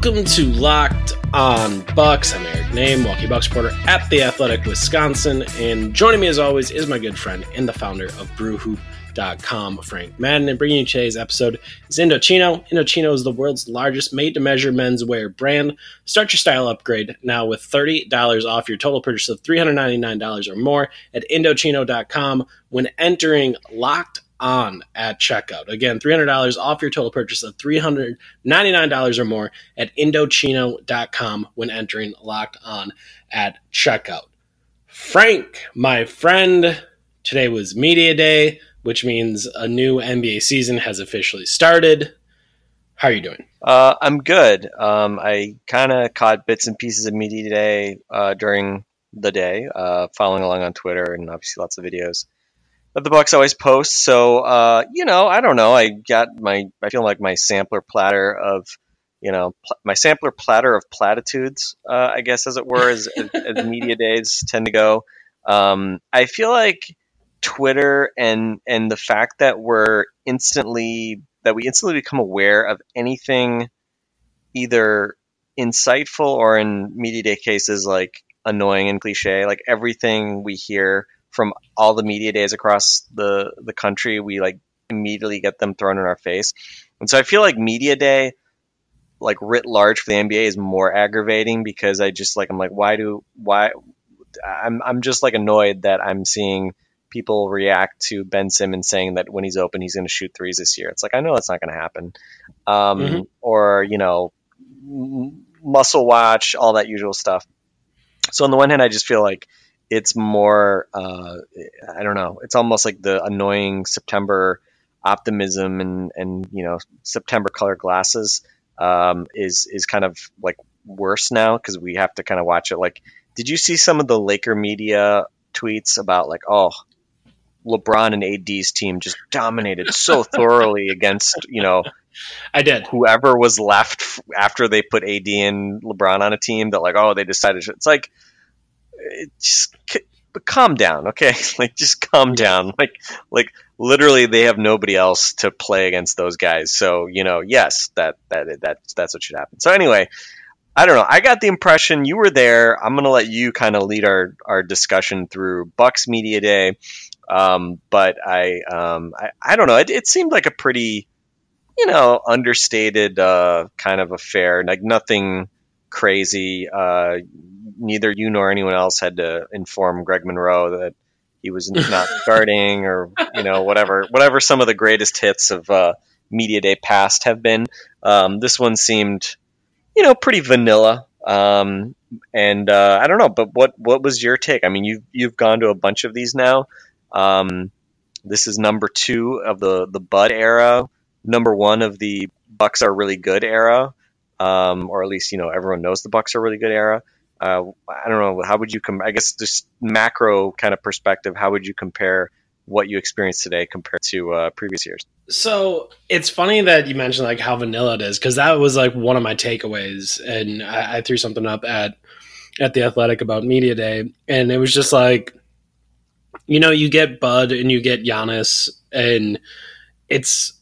Welcome to Locked On Bucks. I'm Eric Nehm, Milwaukee Bucks reporter at The Athletic Wisconsin. And joining me as always is my good friend and the founder of BrewHoop.com, Frank Madden. And bringing you today's episode is Indochino. Indochino is the world's largest made to measure menswear brand. Start your style upgrade now with $30 off your total purchase of $399 or more at Indochino.com when entering Locked on at checkout. Again, $300 off your total purchase of $399 or more at Indochino.com when entering locked on at checkout. Frank, my friend, today was media day, which means a new NBA season has officially started. How are you doing? Uh, I'm good. Um, I kind of caught bits and pieces of media today uh, during the day, uh, following along on Twitter and obviously lots of videos that the Bucks always post. So uh, you know, I don't know. I got my I feel like my sampler platter of you know pl- my sampler platter of platitudes, uh, I guess as it were, as, as, as media days tend to go. Um, I feel like Twitter and and the fact that we're instantly that we instantly become aware of anything either insightful or in media day cases like annoying and cliche like everything we hear from all the media days across the the country we like immediately get them thrown in our face. And so i feel like media day like writ large for the nba is more aggravating because i just like i'm like why do why i'm, I'm just like annoyed that i'm seeing people react to ben simmons saying that when he's open he's going to shoot threes this year. It's like i know that's not going to happen. Um, Mhm. or you know muscle watch all that usual stuff. So on the one hand i just feel like it's more uh, i don't know it's almost like the annoying september optimism and and you know september color glasses um, is is kind of like worse now because we have to kind of watch it like did you see some of the laker media tweets about like oh lebron and ad's team just dominated so thoroughly against you know I did. whoever was left after they put AD and LeBron on a team that like oh they decided it's like just calm down okay like just calm down like like literally they have nobody else to play against those guys so you know yes that that that that's what should happen so anyway I don't know. I got the impression you were there. I'm gonna let you kind of lead our, our discussion through Bucks Media Day, um, but I, um, I I don't know. It, it seemed like a pretty you know, understated uh, kind of affair. Like nothing crazy. Uh, neither you nor anyone else had to inform Greg Monroe that he was not starting, or you know, whatever, whatever. Some of the greatest hits of uh, media day past have been. Um, this one seemed, you know, pretty vanilla. Um, and uh, I don't know, but what what was your take? I mean, you've you've gone to a bunch of these now. Um, this is number two of the the Bud era number one of the Bucks are really good era, um, or at least you know everyone knows the Bucks are really good era. Uh, I don't know how would you com- I guess just macro kind of perspective. How would you compare what you experienced today compared to uh, previous years? So it's funny that you mentioned like how vanilla it is because that was like one of my takeaways, and I, I threw something up at at the Athletic about media day, and it was just like, you know, you get Bud and you get Giannis, and it's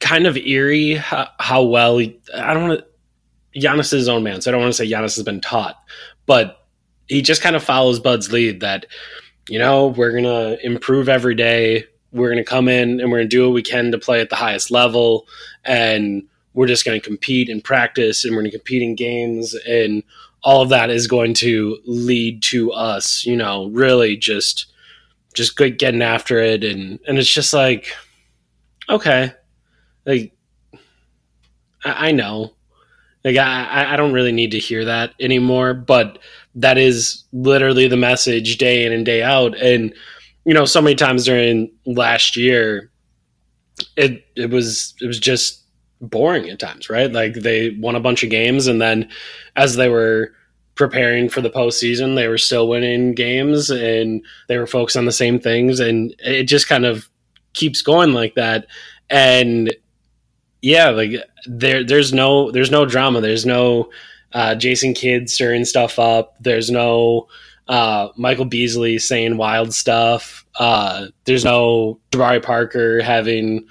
kind of eerie how, how well I don't want to. Giannis is his own man, so I don't want to say Giannis has been taught, but he just kind of follows Bud's lead that you know we're gonna improve every day we're going to come in and we're going to do what we can to play at the highest level and we're just going to compete and practice and we're going to compete in games and all of that is going to lead to us you know really just just getting after it and and it's just like okay like I, I know. Like I, I- don't really need to hear that anymore, but that is literally the message day in and day out. And you know, so many times during last year, it it was it was just boring at times, right? Like they won a bunch of games, and then as they were preparing for the postseason, they were still winning games, and they were focused on the same things, and it just kind of keeps going like that. And yeah, like there there's no there's no drama. There's no uh, Jason Kidd stirring stuff up. There's no uh, Michael Beasley saying wild stuff. Uh, there's no Jabari Parker having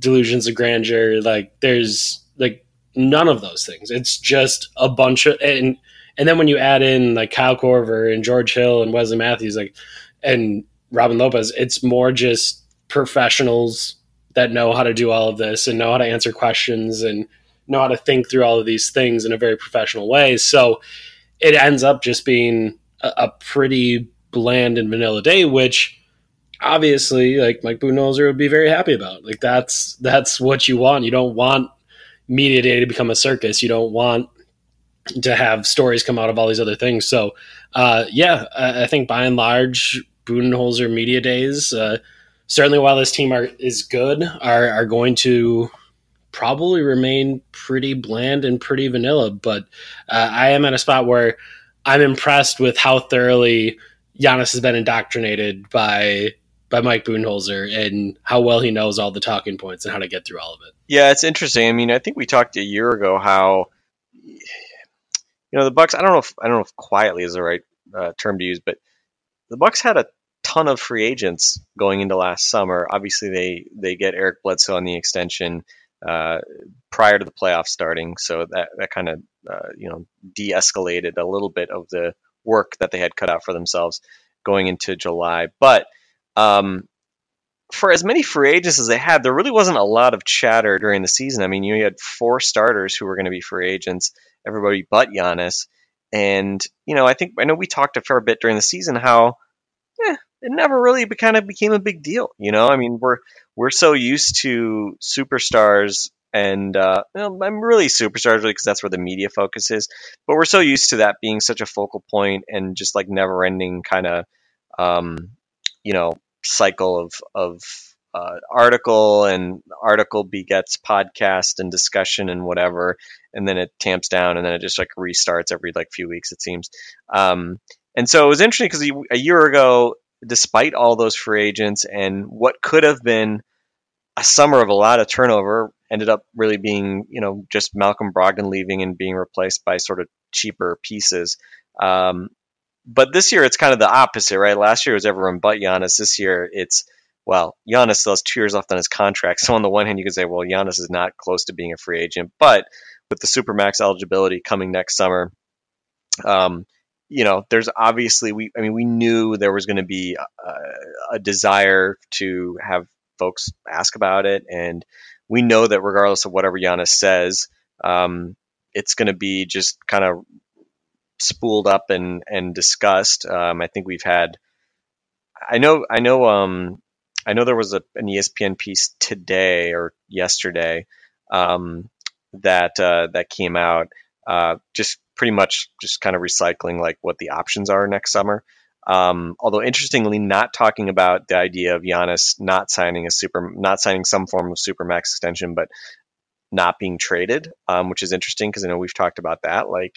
delusions of grandeur. Like there's like none of those things. It's just a bunch of and and then when you add in like Kyle Korver and George Hill and Wesley Matthews, like and Robin Lopez, it's more just professionals that know how to do all of this and know how to answer questions and know how to think through all of these things in a very professional way. So it ends up just being a, a pretty bland and vanilla day, which obviously like Mike Budenholzer would be very happy about. Like that's that's what you want. You don't want media day to become a circus. You don't want to have stories come out of all these other things. So uh, yeah, I, I think by and large, Budenholzer media days, uh, certainly while this team are, is good, are are going to probably remain pretty bland and pretty vanilla. But uh, I am at a spot where I'm impressed with how thoroughly Giannis has been indoctrinated by by Mike Budenholzer and how well he knows all the talking points and how to get through all of it. Yeah, it's interesting. I mean, I think we talked a year ago how you know the Bucks. I don't know if I don't know if quietly is the right uh, term to use, but the Bucks had a ton of free agents going into last summer. Obviously, they they get Eric Bledsoe on the extension uh, prior to the playoffs starting, so that that kind of uh, you know de-escalated a little bit of the work that they had cut out for themselves going into July. But um, for as many free agents as they had, there really wasn't a lot of chatter during the season. I mean, you had four starters who were going to be free agents, everybody but Giannis. And, you know, I think, I know we talked a fair bit during the season how eh, it never really be, kind of became a big deal. You know, I mean, we're, we're so used to superstars and, uh, well, I'm really superstars really because that's where the media focus is, but we're so used to that being such a focal point and just like never ending kind of, um, you know, cycle of of uh, article and article begets podcast and discussion and whatever, and then it tamps down and then it just like restarts every like few weeks it seems. Um, and so it was interesting because a year ago, despite all those free agents and what could have been a summer of a lot of turnover, ended up really being you know just Malcolm Brogdon leaving and being replaced by sort of cheaper pieces. Um, but this year it's kind of the opposite, right? Last year was everyone but Giannis. This year it's well, Giannis still has two years left on his contract. So on the one hand, you could say, well, Giannis is not close to being a free agent, but with the supermax eligibility coming next summer, um, you know, there's obviously we. I mean, we knew there was going to be a, a desire to have folks ask about it, and we know that regardless of whatever Giannis says, um, it's going to be just kind of spooled up and and discussed. Um, I think we've had. I know. I know. Um, I know there was a, an ESPN piece today or yesterday um, that uh, that came out, uh, just pretty much just kind of recycling like what the options are next summer. Um, although interestingly, not talking about the idea of Giannis not signing a super, not signing some form of super max extension, but not being traded, um, which is interesting because I know we've talked about that. Like,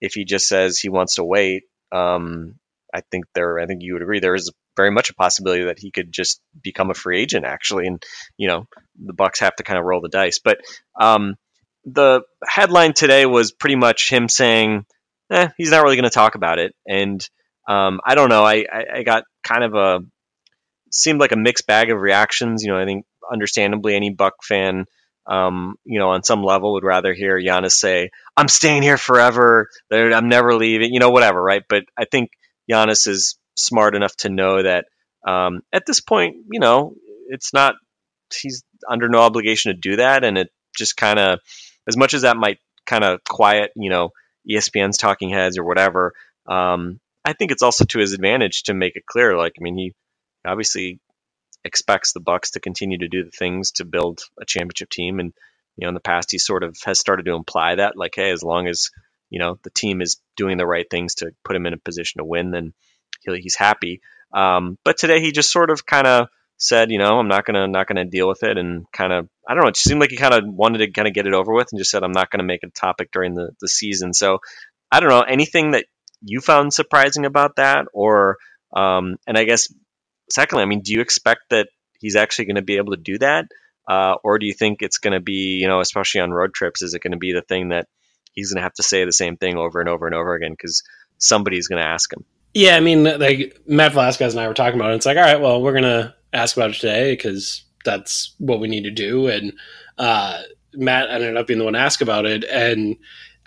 if he just says he wants to wait, um, I think there, I think you would agree there is very much a possibility that he could just become a free agent actually, and you know the Bucks have to kind of roll the dice. But um, the headline today was pretty much him saying, eh, he's not really going to talk about it, and um, I don't know. I, I, I got kind of a seemed like a mixed bag of reactions. You know, I think understandably any Buck fan um, you know, on some level would rather hear Giannis say, I'm staying here forever. I'm never leaving, you know, whatever, right? But I think Giannis is smart enough to know that um, at this point, you know, it's not, he's under no obligation to do that. And it just kind of, as much as that might kind of quiet, you know, ESPN's talking heads or whatever, um, I think it's also to his advantage to make it clear. Like, I mean, he obviously expects the Bucks to continue to do the things to build a championship team, and you know, in the past, he sort of has started to imply that, like, hey, as long as you know the team is doing the right things to put him in a position to win, then he's happy. Um, but today he just sort of kind of said, you know, I'm not gonna not gonna deal with it, and kind of I don't know. It seemed like he kind of wanted to kind of get it over with, and just said, I'm not gonna make it a topic during the the season. So I don't know anything that you found surprising about that, or um, and I guess secondly, I mean, do you expect that he's actually going to be able to do that, uh, or do you think it's going to be, you know, especially on road trips, is it going to be the thing that he's going to have to say the same thing over and over and over again because somebody's going to ask him? Yeah, I mean, like Matt Velazquez and I were talking about it. It's like, all right, well, we're gonna ask about it today because that's what we need to do. And uh, Matt ended up being the one to ask about it, and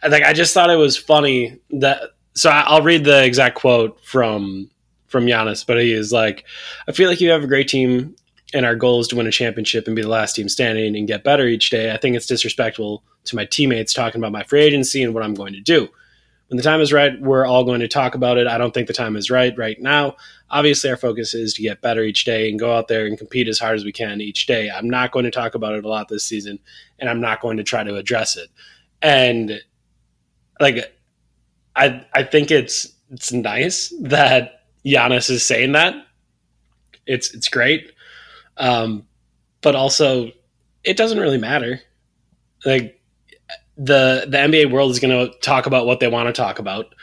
like I just thought it was funny that. So I'll read the exact quote from from Giannis, but he is like, "I feel like you have a great team, and our goal is to win a championship and be the last team standing and get better each day. I think it's disrespectful to my teammates talking about my free agency and what I'm going to do." When the time is right, we're all going to talk about it. I don't think the time is right right now. Obviously, our focus is to get better each day and go out there and compete as hard as we can each day. I'm not going to talk about it a lot this season, and I'm not going to try to address it. And like, I I think it's it's nice that Giannis is saying that. It's it's great, um, but also it doesn't really matter. Like the the NBA world is going to talk about what they want to talk about.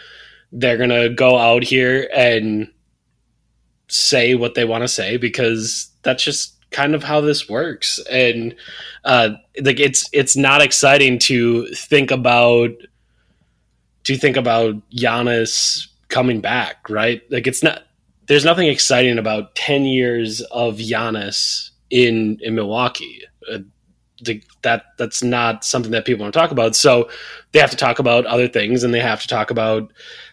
They're going to go out here and say what they want to say because that's just kind of how this works. And uh, like it's it's not exciting to think about to think about Giannis coming back, right? Like it's not. There's nothing exciting about ten years of Giannis in in Milwaukee. That that's not something that people want to talk about. So they have to talk about other things, and they have to talk about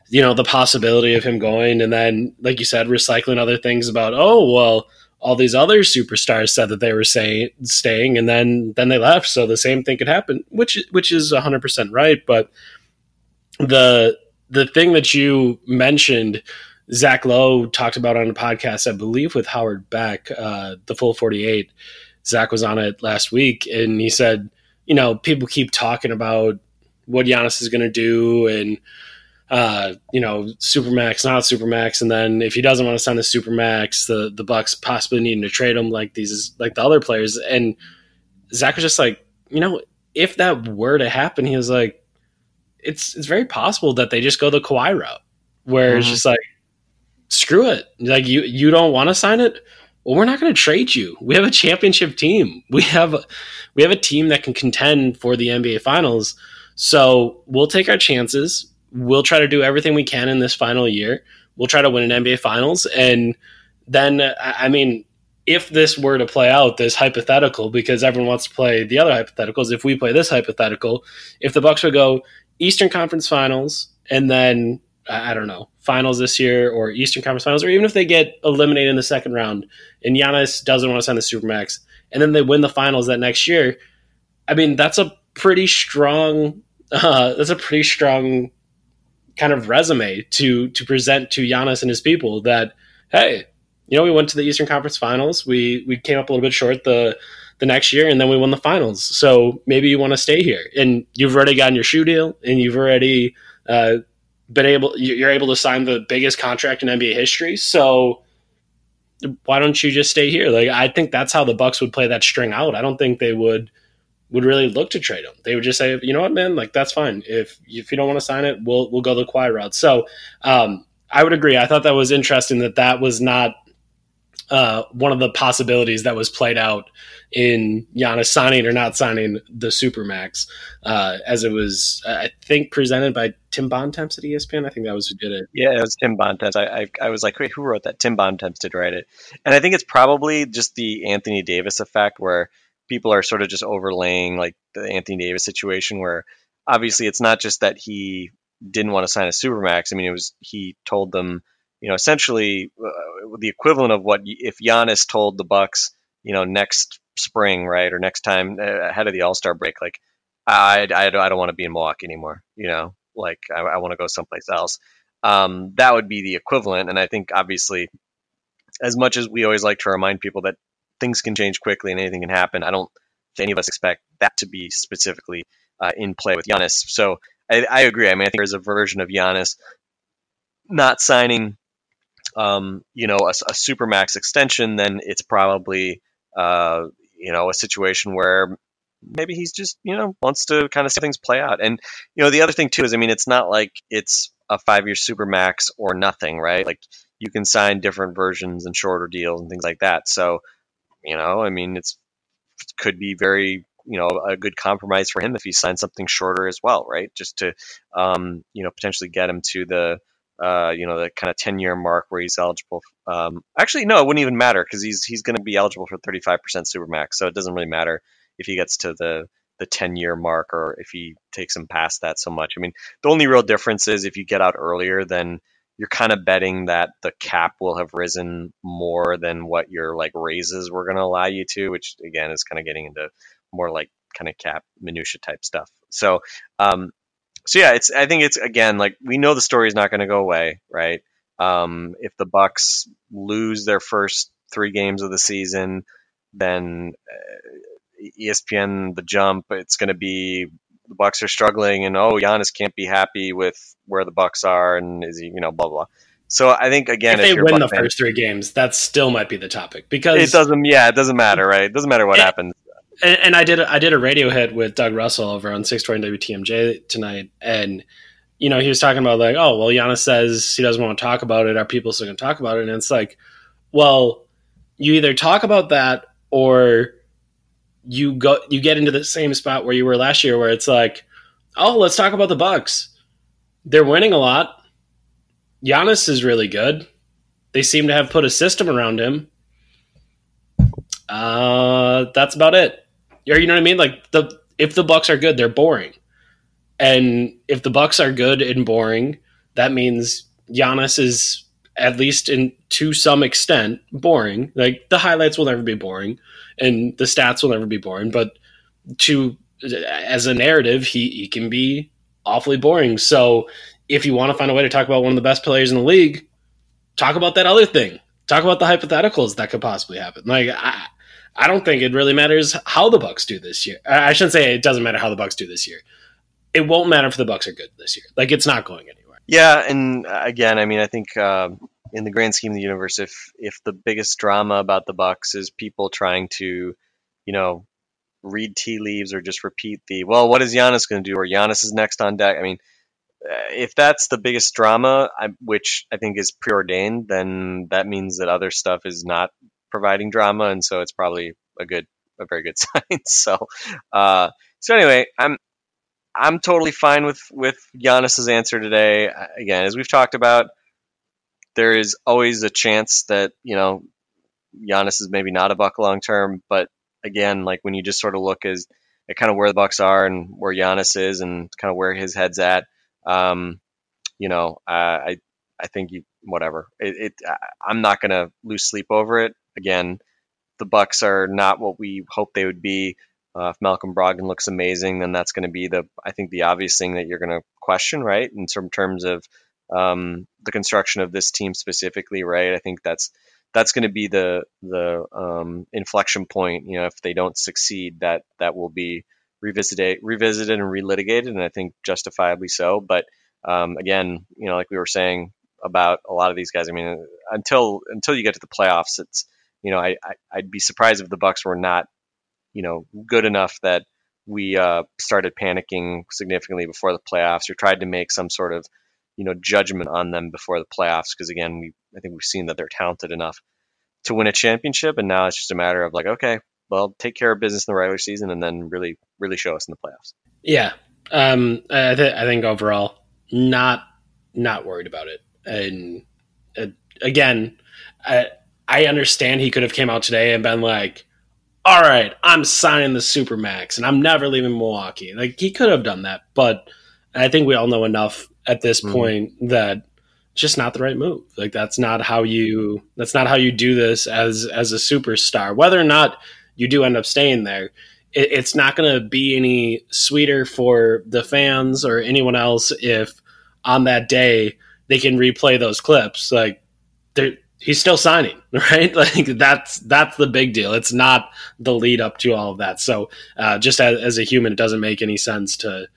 you know the possibility of him going, and then like you said, recycling other things about oh well, all these other superstars said that they were saying staying, and then then they left, so the same thing could happen, which which is hundred percent right. But the the thing that you mentioned. Zach Lowe talked about on a podcast, I believe, with Howard Beck, uh, the full 48, Zach was on it last week, and he said, you know, people keep talking about what Giannis is going to do, and uh, you know, supermax, not supermax, and then if he doesn't want to sign the supermax, the the Bucks possibly needing to trade him like these, like the other players. And Zach was just like, you know, if that were to happen, he was like, it's it's very possible that they just go the Kawhi route, where it's Mhm. just like, screw it, like you you don't want to sign it well, we're not going to trade you. We have a championship team. We have we have a team that can contend for the NBA Finals. So we'll take our chances. We'll try to do everything we can in this final year. We'll try to win an NBA Finals, and then I mean, if this were to play out, this hypothetical, because everyone wants to play the other hypotheticals. If we play this hypothetical, if the Bucks would go Eastern Conference Finals and then I don't know finals this year or Eastern Conference Finals, or even if they get eliminated in the second round and Giannis doesn't want to sign the supermax, and then they win the finals that next year. I mean, that's a pretty strong. Uh, that's a pretty strong kind of resume to to present to Giannis and his people. That hey, you know, we went to the Eastern Conference Finals. We we came up a little bit short the the next year, and then we won the finals. So maybe you want to stay here, and you've already gotten your shoe deal, and you've already uh, been able. you- You're able to sign the biggest contract in NBA history. So why don't you just stay here? Like I think that's how the Bucks would play that string out. I don't think they would would really look to trade him. They would just say, you know what, man, like that's fine. If if you don't want to sign it, we'll we'll go the Kawhi route. So um, I would agree. I thought that was interesting that that was not uh, one of the possibilities that was played out in Giannis signing or not signing the Supermax, uh, as it was, I think, presented by Tim Bontemps at ESPN. I think that was who did it. Yeah, it was Tim Bontemps. I, I, I was like, wait, who wrote that? Tim Bontemps did write it. And I think it's probably just the Anthony Davis effect where people are sort of just overlaying like the Anthony Davis situation where obviously it's not just that he didn't want to sign a supermax. I mean, it was he told them, you know, essentially uh, the equivalent of what if Giannis told the Bucks, you know, next spring, right, or next time uh, ahead of the All Star break, like I, I, don't- I don't want to be in Milwaukee anymore. You know, like I, I want to go someplace else. Um, that would be the equivalent. And I think obviously, as much as we always like to remind people that things can change quickly and anything can happen, I don't any of us expect that to be specifically uh, in play with Giannis. So I, I agree. I mean, I think there's a version of Giannis not signing, um, you know, a, a supermax extension. Then it's probably, uh, you know, a situation where maybe he's just, you know, wants to kind of see things play out. And you know, the other thing too is, I mean, it's not like it's a five-year supermax or nothing, right? Like you can sign different versions and shorter deals and things like that. So, you know, I mean, it's could be very you know a good compromise for him if he signs something shorter as well, right? Just to um, you know potentially get him to the uh, you know the kind of 10 year mark where he's eligible. Um, actually, no, it wouldn't even matter because he's he's going to be eligible for 35% supermax, so it doesn't really matter if he gets to the the 10 year mark or if he takes him past that so much. I mean, the only real difference is if you get out earlier, then you're kind of betting that the cap will have risen more than what your like raises were going to allow you to, which again is kind of getting into more like kind of cap minutia type stuff. So, um, so yeah, it's I think it's again like we know the story is not going to go away, right? Um, if the Bucks lose their first three games of the season, then uh, ESPN the jump it's going to be the Bucks are struggling, and oh, Giannis can't be happy with where the Bucks are, and is he, you know, blah blah. So I think again, if they you're win the fan- first three games, that still might be the topic because it doesn't. Yeah, it doesn't matter, right? It doesn't matter what It- happens. And, and I did I did a radio hit with Doug Russell over on 620 WTMJ tonight, and you know he was talking about like, oh well, Giannis says he doesn't want to talk about it. Are people still going to talk about it? And it's like, well, you either talk about that or you go you get into the same spot where you were last year, where it's like, oh, let's talk about the Bucks. They're winning a lot. Giannis is really good. They seem to have put a system around him. Uh, that's about it. Or you know what I mean? Like the if the Bucks are good, they're boring. And if the Bucks are good and boring, that means Giannis is at least in to some extent boring. Like the highlights will never be boring and the stats will never be boring, but to as a narrative, he, he can be awfully boring. So if you want to find a way to talk about one of the best players in the league, talk about that other thing. Talk about the hypotheticals that could possibly happen. Like I, I don't think it really matters how the Bucks do this year. I shouldn't say it doesn't matter how the Bucks do this year. It won't matter if the Bucks are good this year. Like it's not going anywhere. Yeah, and again, I mean, I think um in the grand scheme of the universe, if if the biggest drama about the Bucks is people trying to, you know, read tea leaves or just repeat the well, what is Giannis going to do or Giannis is next on deck. I mean, uh, if that's the biggest drama, which I think is preordained, then that means that other stuff is not providing drama, and so it's probably a good, a very good sign. so, uh, so anyway, I'm I'm totally fine with with Giannis's answer today. Again, as we've talked about, there is always a chance that you know Giannis is maybe not a buck long term, but again, like when you just sort of look as at kind of where the Bucks are and where Giannis is and kind of where his head's at, um, you know, I I think you whatever. It, it I'm not gonna lose sleep over it. Again, the Bucks are not what we hoped they would be. Uh, if Malcolm Brogdon looks amazing, then that's going to be the I think the obvious thing that you're going to question, right? In terms of um, the construction of this team specifically, right? I think that's that's going to be the the um, inflection point. You know, if they don't succeed, that that will be revisited, revisited and relitigated, and I think justifiably so. But um, again, you know, like we were saying about a lot of these guys, I mean, until until you get to the playoffs, it's you know, I, I I'd be surprised if the Bucks were not you know good enough that we uh, started panicking significantly before the playoffs or tried to make some sort of you know judgment on them before the playoffs. Because again we I think we've seen that they're talented enough to win a championship and now it's just a matter of like okay well take care of business in the regular season and then really really show us in the playoffs. Yeah, um, I, th- I think overall, not not worried about it. And uh, again, I I understand he could have came out today and been like, "All right, I'm signing the supermax and I'm never leaving Milwaukee." Like he could have done that, but I think we all know enough at this Mhm. point that just not the right move. Like that's not how you that's not how you do this as as a superstar. Whether or not you do end up staying there, it, it's not going to be any sweeter for the fans or anyone else if on that day they can replay those clips. Like there, he's still signing, right? Like that's that's the big deal. It's not the lead up to all of that. So uh, just as, as a human, it doesn't make any sense to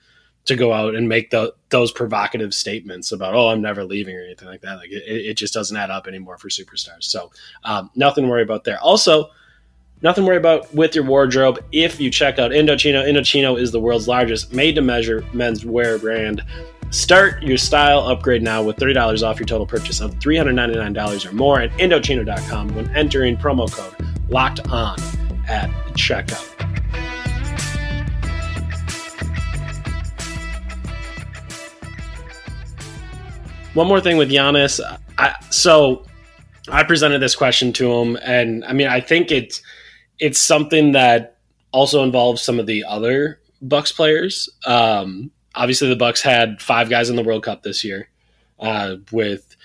to go out and make the, those provocative statements about oh I'm never leaving or anything like that. Like it, it just doesn't add up anymore for superstars. So um, nothing to worry about there. Also. Nothing to worry about with your wardrobe. If you check out Indochino, Indochino is the world's largest made to measure men's wear brand. Start your style upgrade now with $30 off your total purchase of $399 or more at Indochino.com when entering promo code locked on at checkout. One more thing with Giannis. I, so I presented this question to him, and I mean, I think it's it's something that also involves some of the other Bucks players. Um, obviously, the Bucks had five guys in the World Cup this year, uh, with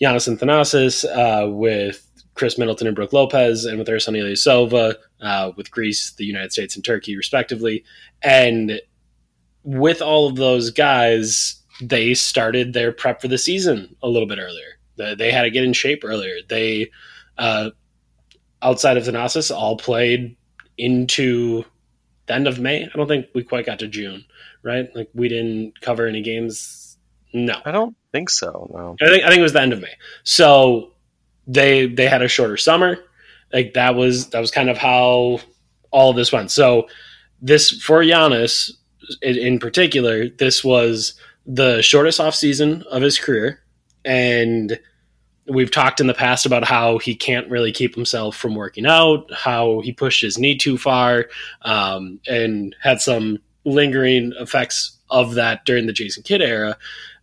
Giannis and Thanasis, uh, with Khris Middleton and Brook Lopez, and with Ersan Ilyasova, uh, with Greece, the United States, and Turkey, respectively. And with all of those guys, they started their prep for the season a little bit earlier. They, they had to get in shape earlier. They, uh, outside of Thanasis, all played into the end of May. I don't think we quite got to June, right? Like we didn't cover any games. No, I don't think so. No. I think I think it was the end of May. So they they had a shorter summer. Like that was that was kind of how all of this went. So this for Giannis in, in particular, this was the shortest off season of his career, and we've talked in the past about how he can't really keep himself from working out, how he pushed his knee too far, um, and had some lingering effects of that during the Jason Kidd era.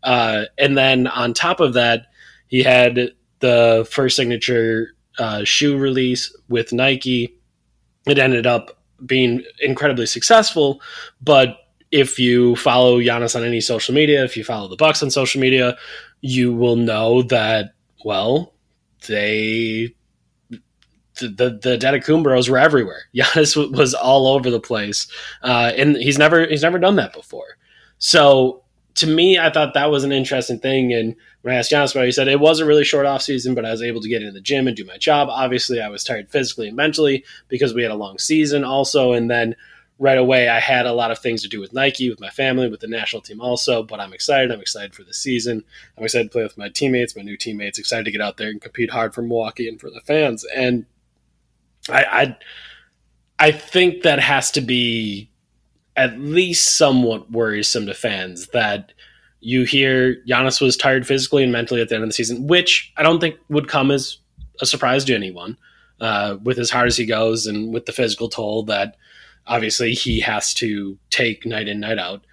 Uh, and then on top of that, he had the first signature uh, shoe release with Nike. It ended up being incredibly successful, but if you follow Giannis on any social media, if you follow the Bucks on social media, you will know that well, they the the, Antetokounmpos were everywhere. Giannis w- was all over the place, uh, and he's never he's never done that before. So to me, I thought that was an interesting thing. And when I asked Giannis about it, he said it was a really short off season, but I was able to get in the gym and do my job. Obviously, I was tired physically and mentally because we had a long season also, and then right away I had a lot of things to do with Nike, with my family, with the national team also. But I'm excited. I'm excited for the season. I'm excited to play with my teammates, my new teammates. Excited to get out there and compete hard for Milwaukee and for the fans. And I, I, I think that has to be at least somewhat worrisome to fans that you hear Giannis was tired physically and mentally at the end of the season, which I don't think would come as a surprise to anyone. Uh, with as hard as he goes and with the physical toll that obviously he has to take night in night out.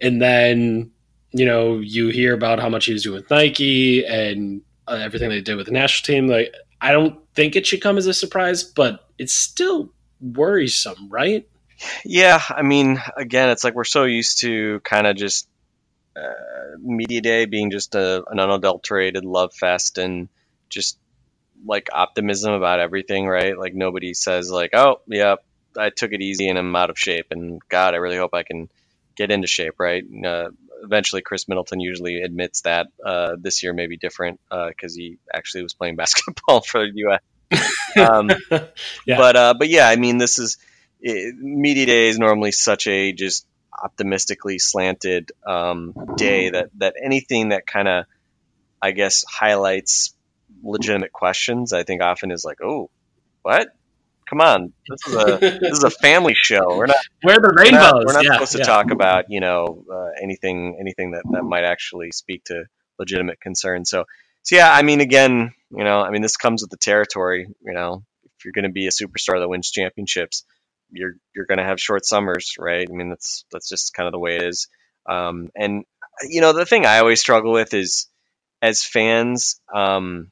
And then you know you hear about how much he was doing with nike and uh, everything they did with the national team. Like i don't think it should come as a surprise but it's still worrisome right? Yeah, I mean, again, it's like we're so used to kind of just uh, media day being just a, an unadulterated love fest and just like optimism about everything, right? Like nobody says like, "Oh, yeah, I took it easy and I'm out of shape," and God, I really hope I can get into shape, right? Uh, eventually, Khris Middleton usually admits that. Uh, this year may be different because he actually was playing basketball for the U.S. Um, Yeah. But uh, but yeah, I mean, this is it, media day is normally such a just optimistically slanted um, day that that anything that kind of I guess highlights legitimate questions, I think often is like, oh, what? Come on, this is a this is a family show. We're not where the we're not, rainbows we're not yeah, supposed to talk about you know uh, anything anything that that might actually speak to legitimate concern. So so yeah, I mean, again, you know, I mean, this comes with the territory. You know, if you're going to be a superstar that wins championships, you're you're going to have short summers, right? I mean, that's that's just kind of the way it is. Um, and you know, the thing I always struggle with is as fans, um,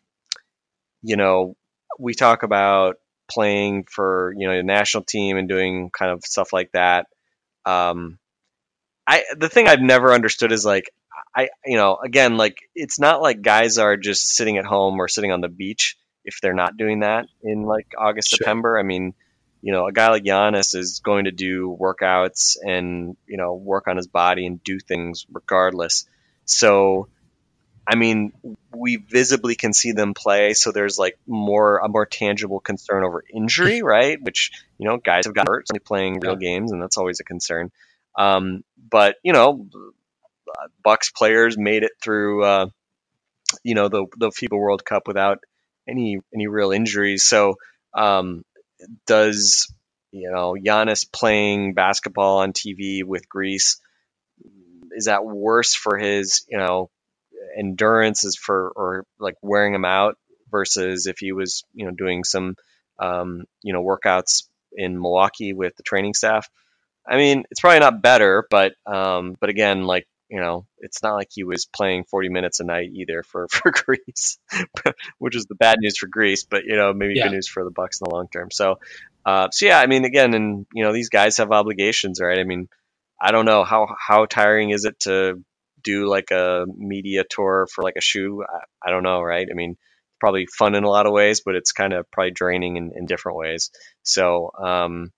you know, we talk about playing for you know the national team and doing kind of stuff like that. Um, I the thing I've never understood is like I you know again like it's not like guys are just sitting at home or sitting on the beach if they're not doing that in like August Sure. September. I mean, you know, a guy like Giannis is going to do workouts and you know work on his body and do things regardless. So I mean, we visibly can see them play, so there's like more a more tangible concern over injury, right? Which you know, guys have got hurt playing real games, and that's always a concern. Um, but you know, Bucks players made it through, uh, you know, the the FIBA World Cup without any any real injuries. So, um, does you know Giannis playing basketball on TV with Greece? Is that worse for his you know endurance is for or like wearing him out versus if he was you know doing some um, you know workouts in Milwaukee with the training staff. I mean, it's probably not better, but um, but again, like you know, it's not like he was playing 40 minutes a night either for for Greece, which is the bad news for Greece, but you know maybe Yeah. good news for the Bucks in the long term. So uh, so yeah, I mean, again, and you know these guys have obligations, right? I mean, I don't know how how tiring is it to do like a media tour for like a shoe? I, I don't know, right? I mean, probably fun in a lot of ways, but it's kind of probably draining in, in different ways. So, um,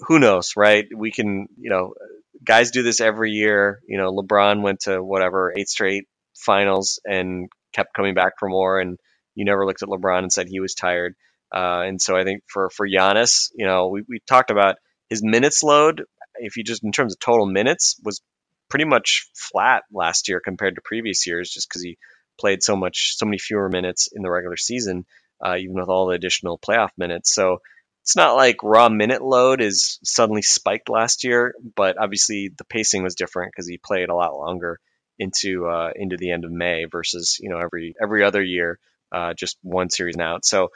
who knows, right? We can, you know, guys do this every year. You know, LeBron went to whatever eight straight finals and kept coming back for more, and you never looked at LeBron and said he was tired. Uh, and so I think for for Giannis, you know, we, we talked about his minutes load. If you just in terms of total minutes, was pretty much flat last year compared to previous years, just because he played so much, so many fewer minutes in the regular season, uh, even with all the additional playoff minutes. So it's not like raw minute load is suddenly spiked last year, but obviously the pacing was different because he played a lot longer into uh, into the end of May versus you know every every other year, uh, just one series out. So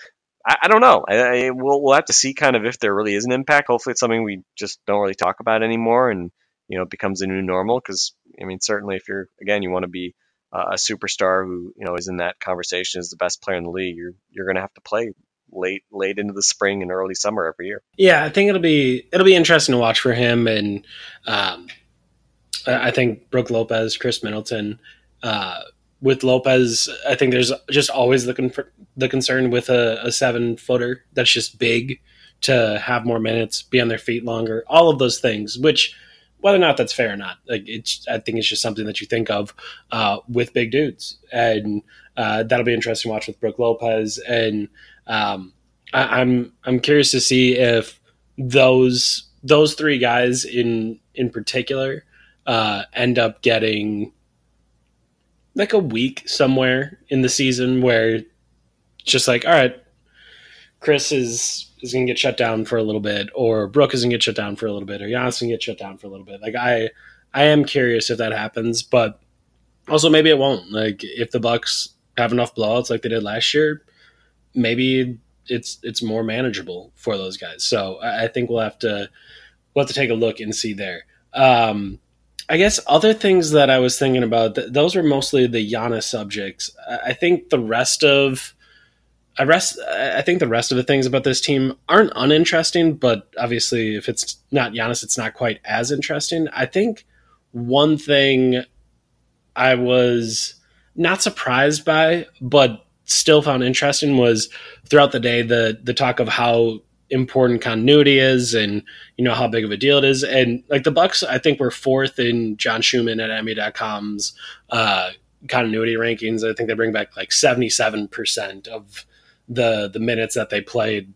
I, I don't know. I, I, we'll we'll have to see kind of if there really is an impact. Hopefully, it's something we just don't really talk about anymore, and you know it becomes a new normal. Because I mean, certainly if you're again you want to be uh, a superstar who you know is in that conversation as the best player in the league, you're you're going to have to play late late into the spring and early summer every year. Yeah, I think it'll be it'll be interesting to watch for him, and um, I think Brook Lopez, Khris Middleton. Uh, with Lopez, I think there's just always the the concern with a, a seven footer that's just big to have more minutes, be on their feet longer, all of those things. Which, whether or not that's fair or not, like it's, I think it's just something that you think of uh, with big dudes, and uh, that'll be interesting to watch with Brook Lopez. And um, I, I'm I'm curious to see if those those three guys in in particular uh, end up getting like a week somewhere in the season where just like all right khris is is gonna get shut down for a little bit or brook is gonna get shut down for a little bit or Giannis gonna get shut down for a little bit. Like i i am curious if that happens but also maybe it won't. Like if the bucks have enough blowouts like they did last year maybe it's it's more manageable for those guys. So i, I think we'll have to we'll have to take a look and see there. Um I guess other things that I was thinking about, th- those were mostly the Giannis subjects. I I think the rest of, I rest, I think the rest of the things about this team aren't uninteresting, but obviously, if it's not Giannis, it's not quite as interesting. I think one thing I was not surprised by, but still found interesting was throughout the day the the talk of how important continuity is and you know how big of a deal it is and like the bucks i think were fourth in john schuhmann at nba.com's uh continuity rankings i think they bring back like 77% of the the minutes that they played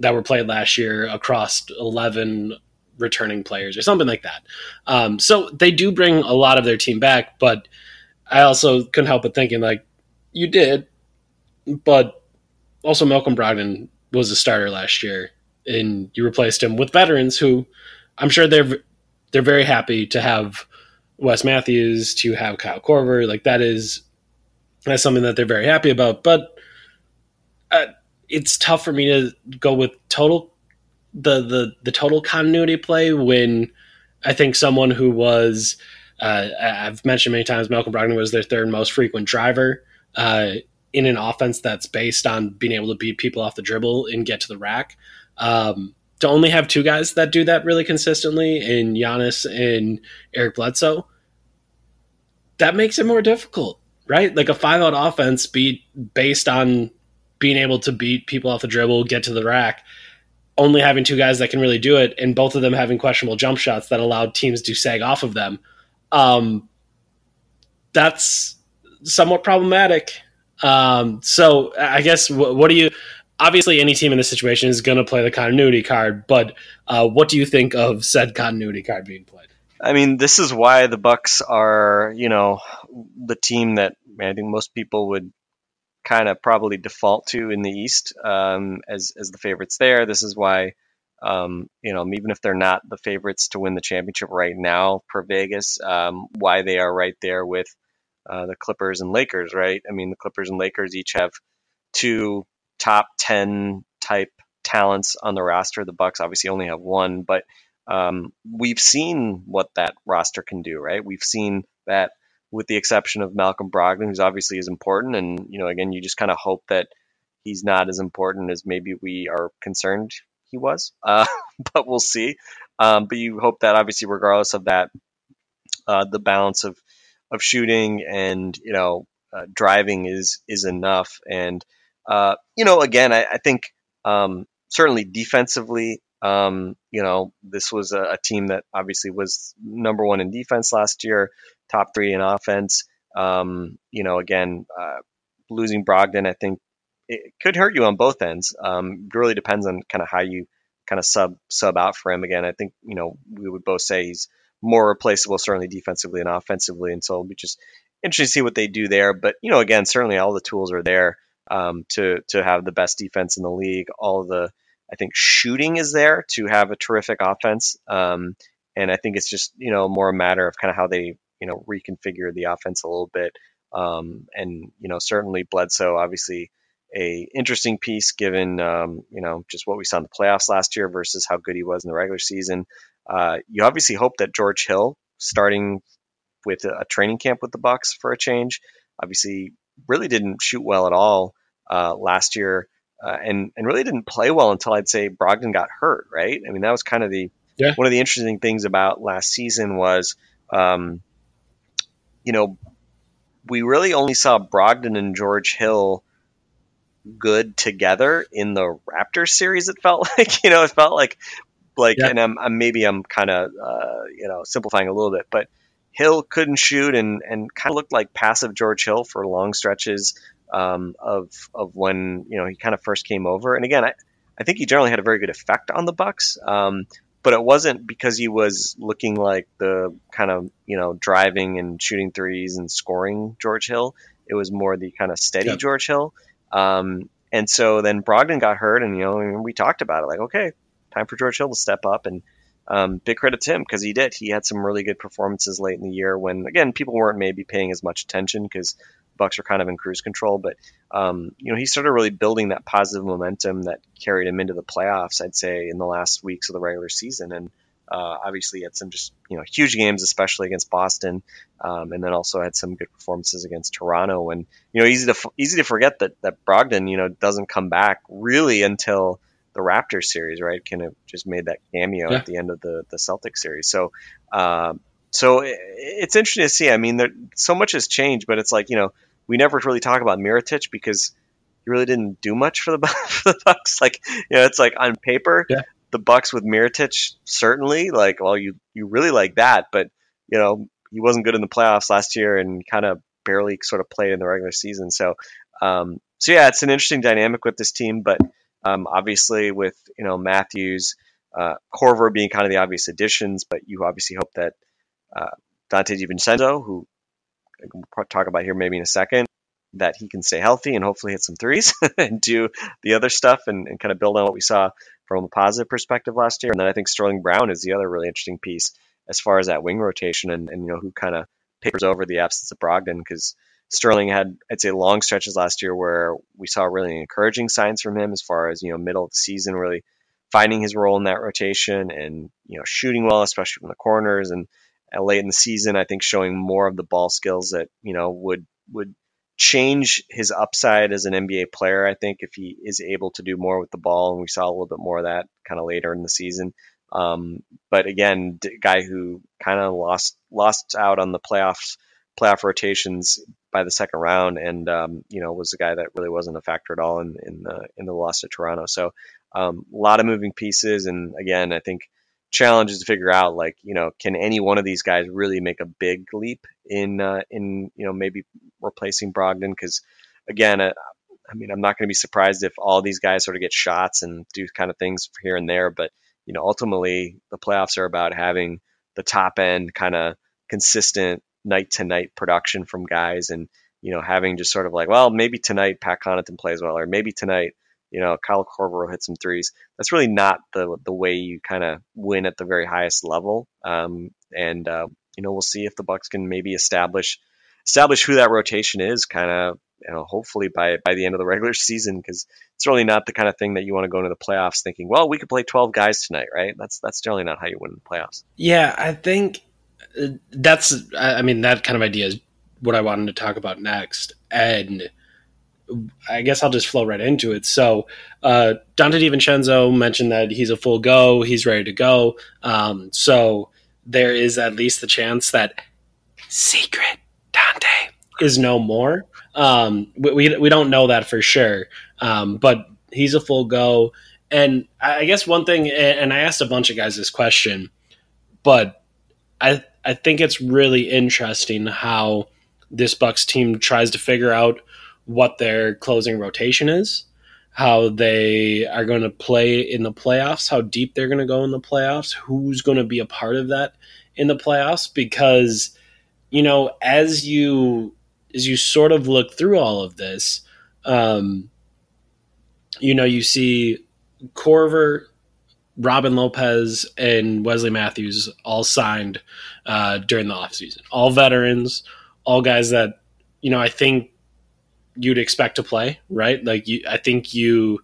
that were played last year across 11 returning players or something like that um so they do bring a lot of their team back but i also couldn't help but thinking like you did but also malcolm brogdon was a starter last year, and you replaced him with veterans who I'm sure they're they're very happy to have Wes Matthews, to have Kyle Korver. Like that is that's something that they're very happy about. But uh, it's tough for me to go with total the the the total continuity play when I think someone who was uh, I've mentioned many times Malcolm Brogdon was their third most frequent driver. Uh, in an offense that's based on being able to beat people off the dribble and get to the rack. Um, to only have two guys that do that really consistently in Giannis and Eric Bledsoe, that makes it more difficult, right? Like a five out offense beat based on being able to beat people off the dribble, get to the rack, only having two guys that can really do it, and both of them having questionable jump shots that allowed teams to sag off of them. Um, that's somewhat problematic. Um, so I guess what, what do you? Obviously, any team in this situation is going to play the continuity card, but uh, what do you think of said continuity card being played? I mean, this is why the Bucks are, you know, the team that I think most people would kind of probably default to in the East um, as as the favorites there. This is why, um, you know, even if they're not the favorites to win the championship right now per Vegas, um, why they are right there with uh, the Clippers and Lakers, right? I mean, the Clippers and Lakers each have two top ten type talents on the roster. The Bucks obviously only have one, but um, we've seen what that roster can do, right? We've seen that with the exception of Malcolm Brogdon, who's obviously is important. And, you know, again, you just kind of hope that he's not as important as maybe we are concerned he was, uh, but we'll see. Um, but you hope that obviously, regardless of that, uh, the balance of, of shooting and, you know, uh, driving is, is enough. And, uh, you know, again, I, I think um, certainly defensively, um, you know, this was a, a, team that obviously was number one in defense last year, top three in offense. Um, you know, again, uh, losing Brogdon, I think it could hurt you on both ends. Um, it really depends on kind of how you kind of sub sub out for him. Again, I think you know we would both say he's more replaceable, certainly defensively and offensively, and so it'll be just interesting to see what they do there. But you know, again, certainly all the tools are there um, to to have the best defense in the league. All the I think shooting is there to have a terrific offense. Um, and I think it's just, you know, more a matter of kind of how they, you know, reconfigure the offense a little bit. Um, and, you know, certainly Bledsoe, obviously a interesting piece given, um, you know, just what we saw in the playoffs last year versus how good he was in the regular season. Uh, you obviously hope that George Hill starting with a, a training camp with the Bucks for a change, obviously really didn't shoot well at all uh, last year uh, and and really didn't play well until I'd say Brogdon got hurt. Right. I mean, that was kind of the yeah. one of the interesting things about last season was, um, you know, we really only saw Brogdon and George Hill good together in the Raptors series. It felt like you know, it felt like like, yeah. and I'm, I'm, maybe I'm kind of uh, you know simplifying a little bit, but Hill couldn't shoot and and kind of looked like passive George Hill for long stretches um, of of when you know he kind of first came over. And again, I, I think he generally had a very good effect on the Bucks, um, but it wasn't because he was looking like the kind of you know driving and shooting threes and scoring George Hill. It was more the kind of steady. George Hill. Um, and so then Brogdon got hurt, and you know we talked about it like, okay, time for George Hill to step up and. Um, big credit to him because he did. He had some really good performances late in the year when, again, people weren't maybe paying as much attention because Bucks are kind of in cruise control. But um, you know, he started really building that positive momentum that carried him into the playoffs. I'd say in the last weeks of the regular season, and uh, obviously had some just you know huge games, especially against Boston, um, and then also had some good performances against Toronto. And you know, easy to easy to forget that that Brogdon you know doesn't come back really until the Raptors series, right? Kind of just made that cameo yeah. at the end of the the Celtics series. So. Um, so it's interesting to see. I mean, there, so much has changed, but it's like you know we never really talk about Mirotic because he really didn't do much for the for the Bucks. Like you know, it's like on paper, yeah. the Bucks with Mirotic certainly like well, you you really like that, but you know he wasn't good in the playoffs last year and kind of barely sort of played in the regular season. So um, so yeah, it's an interesting dynamic with this team, but um, obviously with you know Matthews. Uh, Korver being kind of the obvious additions, but you obviously hope that uh, Donte DiVincenzo, who we'll talk about here maybe in a second, that he can stay healthy and hopefully hit some threes and do the other stuff and, and, kind of build on what we saw from a positive perspective last year. And then I think Sterling Brown is the other really interesting piece as far as that wing rotation and, and you know who kind of papers over the absence of Brogdon because Sterling had I'd say long stretches last year where we saw really encouraging signs from him as far as you know middle of the season really finding his role in that rotation and you know shooting well especially from the corners and late in the season. I think showing more of the ball skills that you know would would change his upside as an NBA player. I think if he is able to do more with the ball, and we saw a little bit more of that kind of later in the season. Um, but again, guy who kind of lost lost out on the playoffs playoff rotations by the second round, and um, you know was a guy that really wasn't a factor at all in in the in the loss to Toronto. So um, a lot of moving pieces, and again, I think challenge is to figure out like you know can any one of these guys really make a big leap in uh, in you know maybe replacing Brogdon? Because again uh, I mean I'm not going to be surprised if all these guys sort of get shots and do kind of things here and there but you know ultimately the playoffs are about having the top end kind of consistent night to night production from guys and you know having just sort of like well maybe tonight Pat Connaughton plays well or maybe tonight you know Kyle Korver will hit some threes that's really not the the way you kind of win at the very highest level. Um, and uh, you know, we'll see if the Bucks can maybe establish establish who that rotation is, kind of you know, hopefully by by the end of the regular season, because it's really not the kind of thing that you want to go into the playoffs thinking, well, we could play 12 guys tonight, right? That's that's generally not how you win the playoffs. Yeah, I think uh, that's. I mean, that kind of idea is what I wanted to talk about next, and I guess I'll just flow right into it. So, uh, Donte DiVincenzo mentioned that he's a full go, he's ready to go. Um, so there is at least the chance that secret Donte is no more. Um, we, we don't know that for sure, um, but he's a full go. And I I guess one thing, and I asked a bunch of guys this question, but I I think it's really interesting how this Bucks team tries to figure out what their closing rotation is, how they are going to play in the playoffs, how deep they're going to go in the playoffs, who's going to be a part of that in the playoffs because you know as you as you sort of look through all of this um you know you see Korver Robin Lopez and Wesley Matthews all signed uh, during the offseason. All veterans, all guys that, you know, I think you'd expect to play, right? Like you, I think you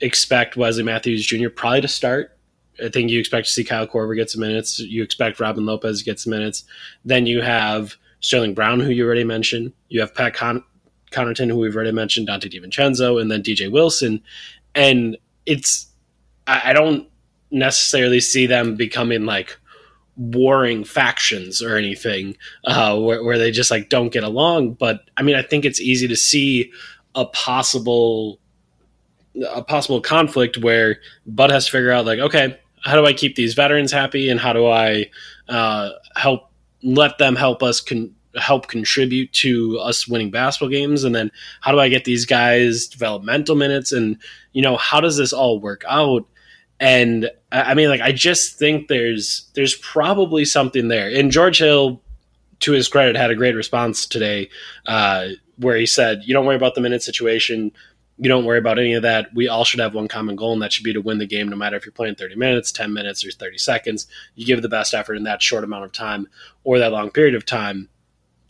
expect Wesley Matthews Jr. probably to start. I think you expect to see Kyle Korver get some minutes. You expect Robin Lopez to get some minutes. Then you have Sterling Brown, who you already mentioned. You have Pat Con- Connaughton, who we've already mentioned, Donte DiVincenzo, and then DJ Wilson. And it's, I, I don't necessarily see them becoming like warring factions or anything uh, where, where they just like don't get along. But I mean, I think it's easy to see a possible a possible conflict where Bud has to figure out like, okay, how do I keep these veterans happy, and how do I uh, help let them help us con- help contribute to us winning basketball games, and then how do I get these guys developmental minutes, and you know how does this all work out? And I mean, like, I just think there's there's probably something there. And George Hill, to his credit, had a great response today, uh, where he said, "You don't worry about the minute situation." You don't worry about any of that. We all should have one common goal, and that should be to win the game, no matter if you're playing 30 minutes, 10 minutes, or 30 seconds. You give the best effort in that short amount of time or that long period of time.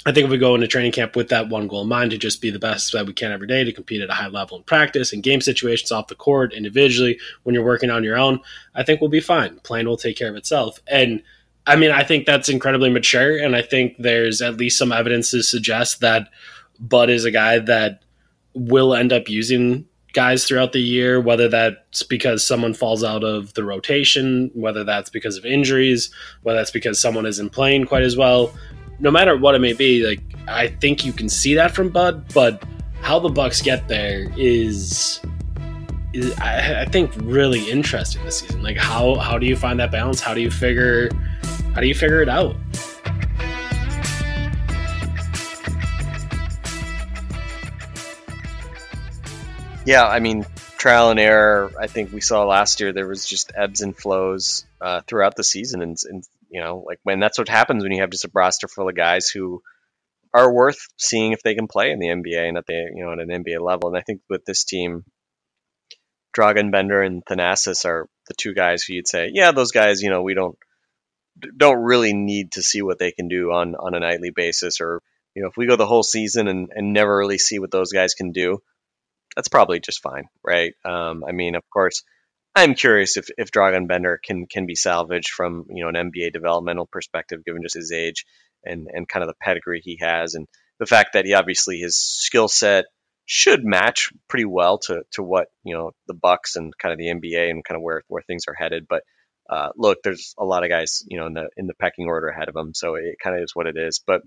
I think if we go into training camp with that one goal in mind to just be the best that we can every day to compete at a high level in practice and game situations off the court individually when you're working on your own, I think we'll be fine. Plan will take care of itself. And I mean, I think that's incredibly mature. And I think there's at least some evidence to suggest that Bud is a guy that will end up using guys throughout the year, whether that's because someone falls out of the rotation, whether that's because of injuries, whether that's because someone isn't playing quite as well. No matter what it may be, like I think you can see that from Bud, but how the Bucks get there is, is I, I think really interesting this season. Like how how do you find that balance? How do you figure how do you figure it out? Yeah, I mean, trial and error. I think we saw last year there was just ebbs and flows uh, throughout the season, and, and you know, like when that's what happens when you have just a roster full of guys who are worth seeing if they can play in the NBA and at the you know at an NBA level. And I think with this team, Dragan Bender and Thanasis are the two guys who you'd say, yeah, those guys. You know, we don't don't really need to see what they can do on on a nightly basis, or you know, if we go the whole season and, and never really see what those guys can do, that's probably just fine, right? Um, I mean, of course, I'm curious if if Dragan Bender can can be salvaged from you know an NBA developmental perspective, given just his age and and kind of the pedigree he has, and the fact that he obviously his skill set should match pretty well to to what you know the Bucks and kind of the NBA and kind of where where things are headed. But uh, look, there's a lot of guys you know in the in the pecking order ahead of him, so it kind of is what it is. But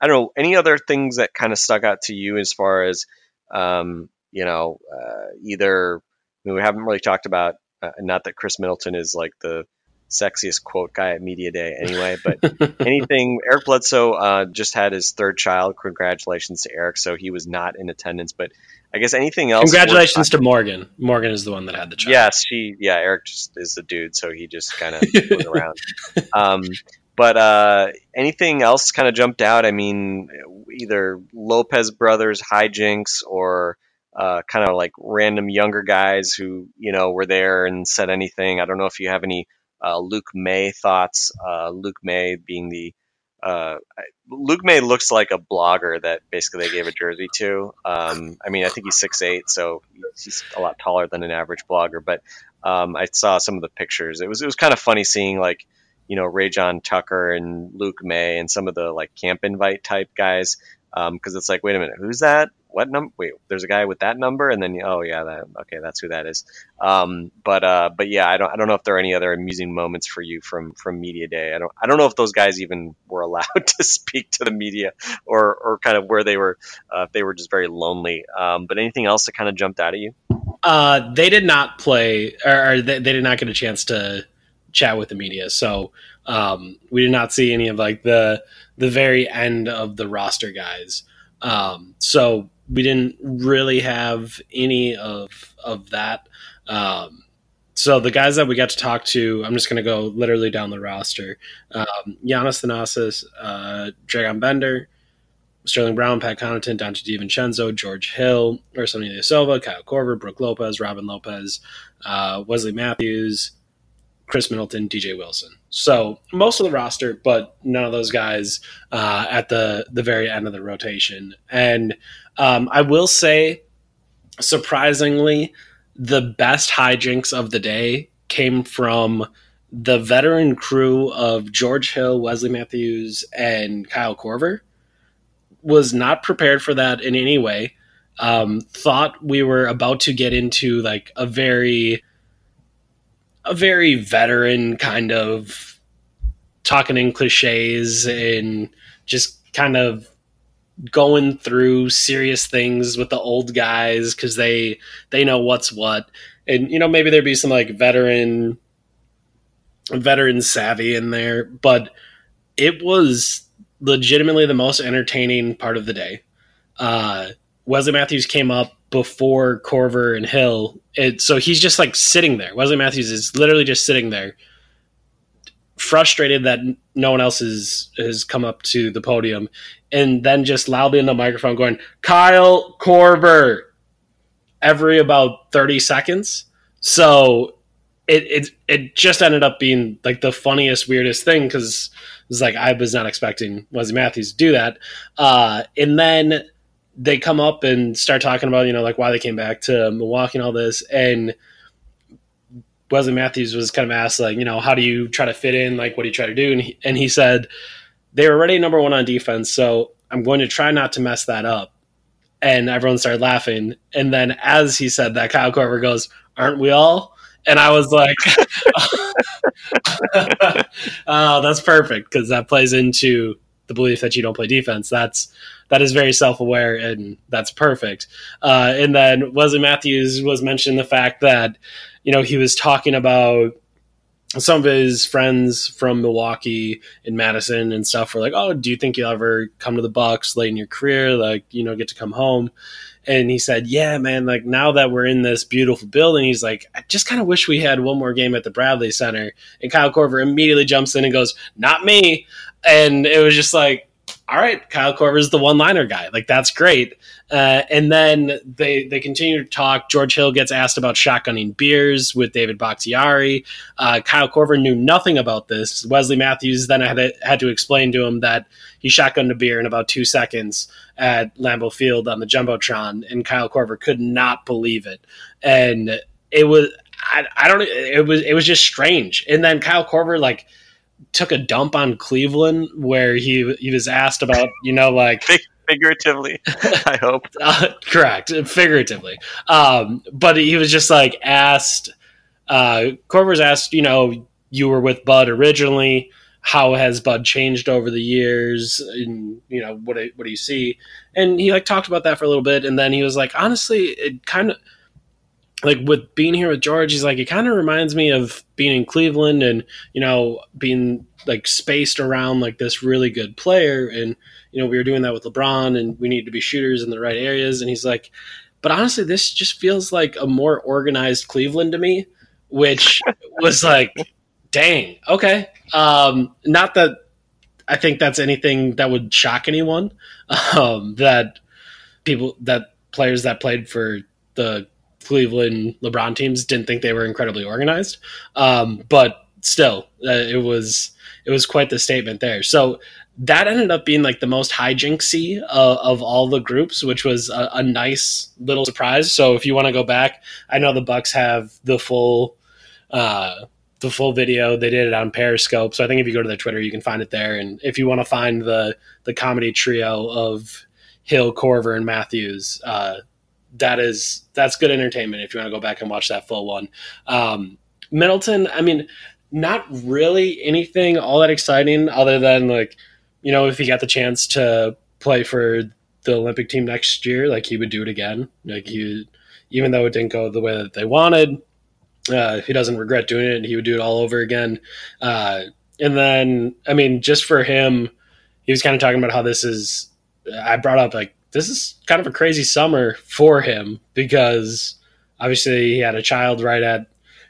I don't know any other things that kind of stuck out to you as far as um, you know uh, either mean, we haven't really talked about uh, not that Khris Middleton is like the sexiest quote guy at media day anyway. But anything, Eric Bledsoe uh, just had his third child. Congratulations to Eric. So he was not in attendance, but I guess anything else. Congratulations to Morgan. Morgan is the one that had the child. Yes, she. Yeah, Eric just is the dude, so he just kind of goes around. Um, but uh, anything else kind of jumped out? I mean, either Lopez brothers hijinks or uh, kind of like random younger guys who you know were there and said anything. I don't know if you have any uh, Luke Maye thoughts. Uh, Luke Maye being the uh, Luke Maye looks like a blogger that basically they gave a jersey to. Um, I mean, I think he's six eight, so he's a lot taller than an average blogger. But um, I saw some of the pictures. It was it was kind of funny seeing like you know Rayjon Tucker and Luke Maye and some of the like camp invite type guys because it's like wait a minute who's that what number wait there's a guy with that number and then oh yeah that okay that's who that is um, but uh, but yeah I don't I don't know if there are any other amusing moments for you from from media day I don't I don't know if those guys even were allowed to speak to the media or or kind of where they were uh, if they were just very lonely um, but anything else that kind of jumped out at you Uh, they did not play, or, or they, they did not get a chance to chat with the media. So um, we did not see any of like the the very end of the roster guys. Um, so we didn't really have any of of that. Um, so the guys that we got to talk to, I'm just going to go literally down the roster: um, Giannis Thanasis, uh, Dragan Bender, Sterling Brown, Pat Connaughton, Donte DiVincenzo, George Hill, Ersan Ilyasova, Kyle Korver, Brook Lopez, Robin Lopez, uh, Wesley Matthews, Khris Middleton, DJ Wilson. So most of the roster, but none of those guys uh, at the the very end of the rotation. And um, I will say, surprisingly, the best hijinks of the day came from the veteran crew of George Hill, Wesley Matthews, and Kyle Korver. Was not prepared for that in any way. Um, thought we were about to get into like a very a very veteran kind of talking in cliches and just kind of going through serious things with the old guys because they they know what's what. And you know maybe there'd be some like veteran veteran savvy in there but it was legitimately the most entertaining part of the day. Uh wesley matthews came up before korver and hill. And so he's just like sitting there. Wesley matthews is literally just sitting there frustrated that no one else has has come up to the podium. And then just loudly in the microphone going kyle korver every about 30 seconds. So it it, it just ended up being like the funniest weirdest thing because it's like i was not expecting wesley matthews to do that. Uh, and then they come up and start talking about you know like why they came back to milwaukee and all this. And Wesley Matthews was kind of asked, like, you know, how do you try to fit in? Like, what do you try to do? And he, and he said, they were already number one on defense, so I'm going to try not to mess that up. And everyone started laughing. And then as he said that, Kyle Korver goes, aren't we all? And I was like, oh, that's perfect because that plays into the belief that you don't play defense. That's that is very self aware and that's perfect. Uh, and then Wesley Matthews was mentioning the fact that you know, he was talking about some of his friends from Milwaukee and Madison and stuff were like, "Oh, do you think you'll ever come to the Bucks late in your career? Like, you know, get to come home?" And he said, "Yeah, man. Like now that we're in this beautiful building, he's like, I just kind of wish we had one more game at the Bradley Center." And Kyle Korver immediately jumps in and goes, "Not me!" And it was just like, all right, Kyle Korver's the one-liner guy. Like that's great. Uh, and then they they continue to talk. George Hill gets asked about shotgunning beers with David Bakhtiari. Uh, Kyle Korver knew nothing about this. Wesley Matthews then had to, had to explain to him that he shotgunned a beer in about two seconds at Lambeau Field on the jumbotron, and Kyle Korver could not believe it. And it was I, I don't it was it was just strange. And then Kyle Korver like took a dump on Cleveland where he he was asked about you know like Fig- figuratively i hope. Uh, correct. Figuratively. Um, but he was just like asked uh, Korver's asked you know you were with Bud originally. How has Bud changed over the years? And you know what do, what do you see? And he like talked about that for a little bit. And then he was like honestly it kind of like with being here with George, he's like it kind of reminds me of being in Cleveland and you know being like spaced around like this really good player, and you know we were doing that with LeBron, and we need to be shooters in the right areas, and he's like, but honestly, this just feels like a more organized Cleveland to me, which was like, dang, okay, um, not that I think that's anything that would shock anyone, um, that people that players that played for the Cleveland LeBron teams didn't think they were incredibly organized. Um, but still, uh, it was it was quite the statement there. So that ended up being like the most hijinksy uh, of all the groups, which was a, a nice little surprise. So if you want to go back, I know the Bucks have the full. Uh, the full video they did it on periscope so i think if you go to their twitter you can find it there and if you want to find the the comedy trio of hill korver and matthews uh, that is that's good entertainment if you want to go back and watch that full one. Um, Middleton, I mean, not really anything all that exciting other than like, you know, if he got the chance to play for the Olympic team next year, like he would do it again. Like he, even though it didn't go the way that they wanted, uh, he doesn't regret doing it. He would do it all over again. Uh, and then, I mean, just for him, he was kind of talking about how this is. I brought up like this is kind of a crazy summer for him because obviously he had a child right at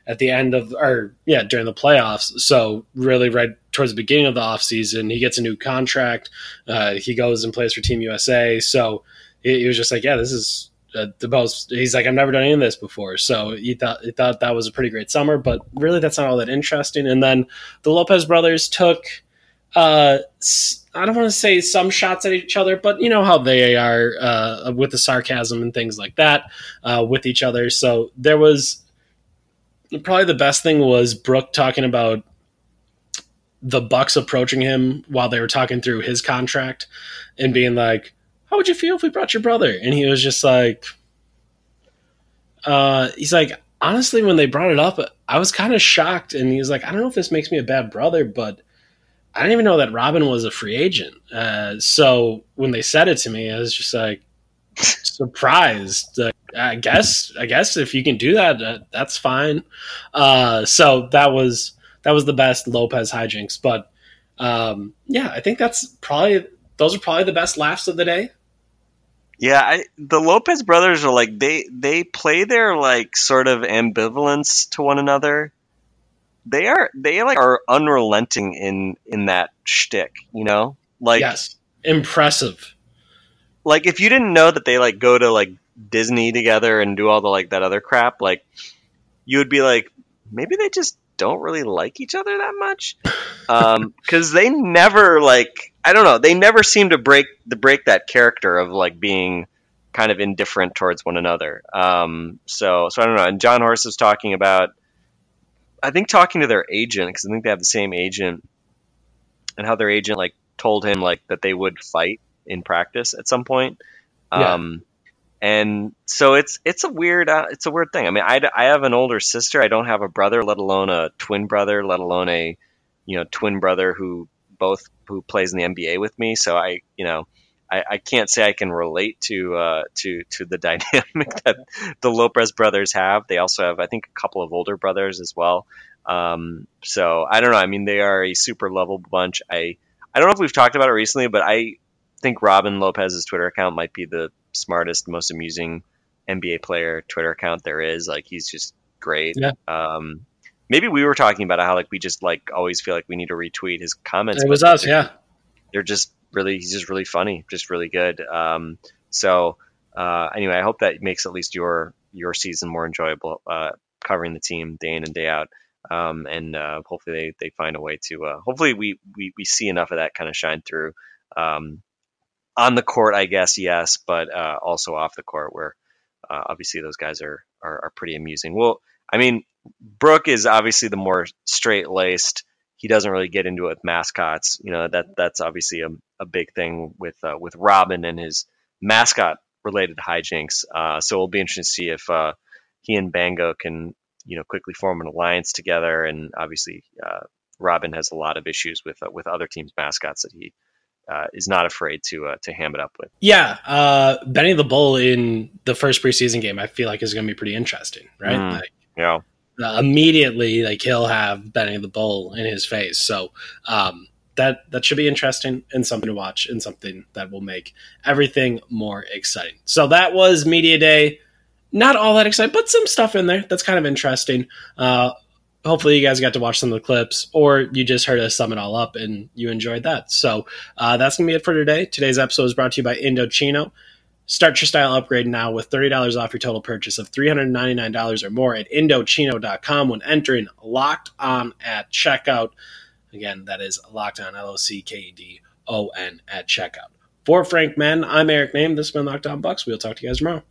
at the end of or yeah during the playoffs. So really right towards the beginning of the offseason he gets a new contract. Uh, he goes and plays for team usa so he, he was just like yeah this is uh, the most he's like i've never done any of this before. So he thought he thought that was a pretty great summer but really that's not all that interesting. And then the lopez brothers took uh I don't want to say some shots at each other, but you know how they are uh, with the sarcasm and things like that uh, with each other. So there was probably the best thing was Brook talking about the Bucks approaching him while they were talking through his contract and being like, "How would you feel if we brought your brother?" And he was just like, uh, "He's like, honestly, when they brought it up, I was kind of shocked." And he was like, "I don't know if this makes me a bad brother, but." I didn't even know that Robin was a free agent. Uh, so when they said it to me, I was just like surprised. I guess, I guess if you can do that, uh, that's fine. Uh, so that was that was the best Lopez hijinks. But um, yeah, I think that's probably those are probably the best laughs of the day. Yeah, I, the Lopez brothers are like they they play their like sort of ambivalence to one another. They are they like are unrelenting in in that shtick, you know. Like yes, impressive. like if you didn't know that they like go to like Disney together and do all the like that other crap, like you would be like, maybe they just don't really like each other that much, because they never like I don't know, they never seem to break the break that character of like being kind of indifferent towards one another. Um, so so I don't know. And Jon Horst is talking about, I think talking to their agent because I think they have the same agent, and how their agent like told him like that they would fight in practice at some point. Yeah. Um, and so it's it's a weird uh, it's a weird thing. I mean, I, I have an older sister. I don't have a brother, let alone a twin brother, let alone a you know twin brother who both who plays in the NBA with me. So I you know I, I can't say I can relate to uh, to to the dynamic that the Lopez brothers have. They also have I think a couple of older brothers as well. Um, so I don't know. I mean, they are a super lovable bunch. I I don't know if we've talked about it recently, but I think Robin Lopez's Twitter account might be the smartest, most amusing NBA player Twitter account there is. Like he's just great. Yeah. Um, maybe we were talking about how like we just like always feel like we need to retweet his comments. It was us, yeah. They're just really he's just really funny, just really good. Um, so uh, anyway, I hope that makes at least your your season more enjoyable. Uh, covering the team day in and day out. Um, and uh, hopefully they, they find a way to uh, hopefully we, we, we see enough of that kind of shine through um, on the court I guess yes but uh, also off the court where uh, obviously those guys are, are are pretty amusing well I mean Brook is obviously the more straight laced he doesn't really get into it with mascots you know that that's obviously a, a big thing with uh, with Robin and his mascot related hijinks uh, so it'll be interesting to see if uh, he and Bango can you know quickly form an alliance together and obviously uh, Robin has a lot of issues with uh, with other teams mascots that he uh, is not afraid to uh, to ham it up with. Yeah, uh, Benny the Bull in the first preseason game, I feel like is going to be pretty interesting, right? Mm. Like, Yeah, uh, immediately, like he'll have Benny the Bull in his face, so um, that that should be interesting and something to watch, and something that will make everything more exciting. So that was media day. Not all that exciting, but some stuff in there that's kind of interesting. Uh, hopefully you guys got to watch some of the clips or you just heard us sum it all up and you enjoyed that so uh, that's going to be it for today today's episode is brought to you by indochino start your style upgrade now with $30 off your total purchase of $399 or more at indochino.com when entering locked on at checkout. Again that is locked on l-o-c-k-e-d-o-n at checkout. For frank madden i'm eric nehm. This has been locked on bucks. We'll talk to you guys tomorrow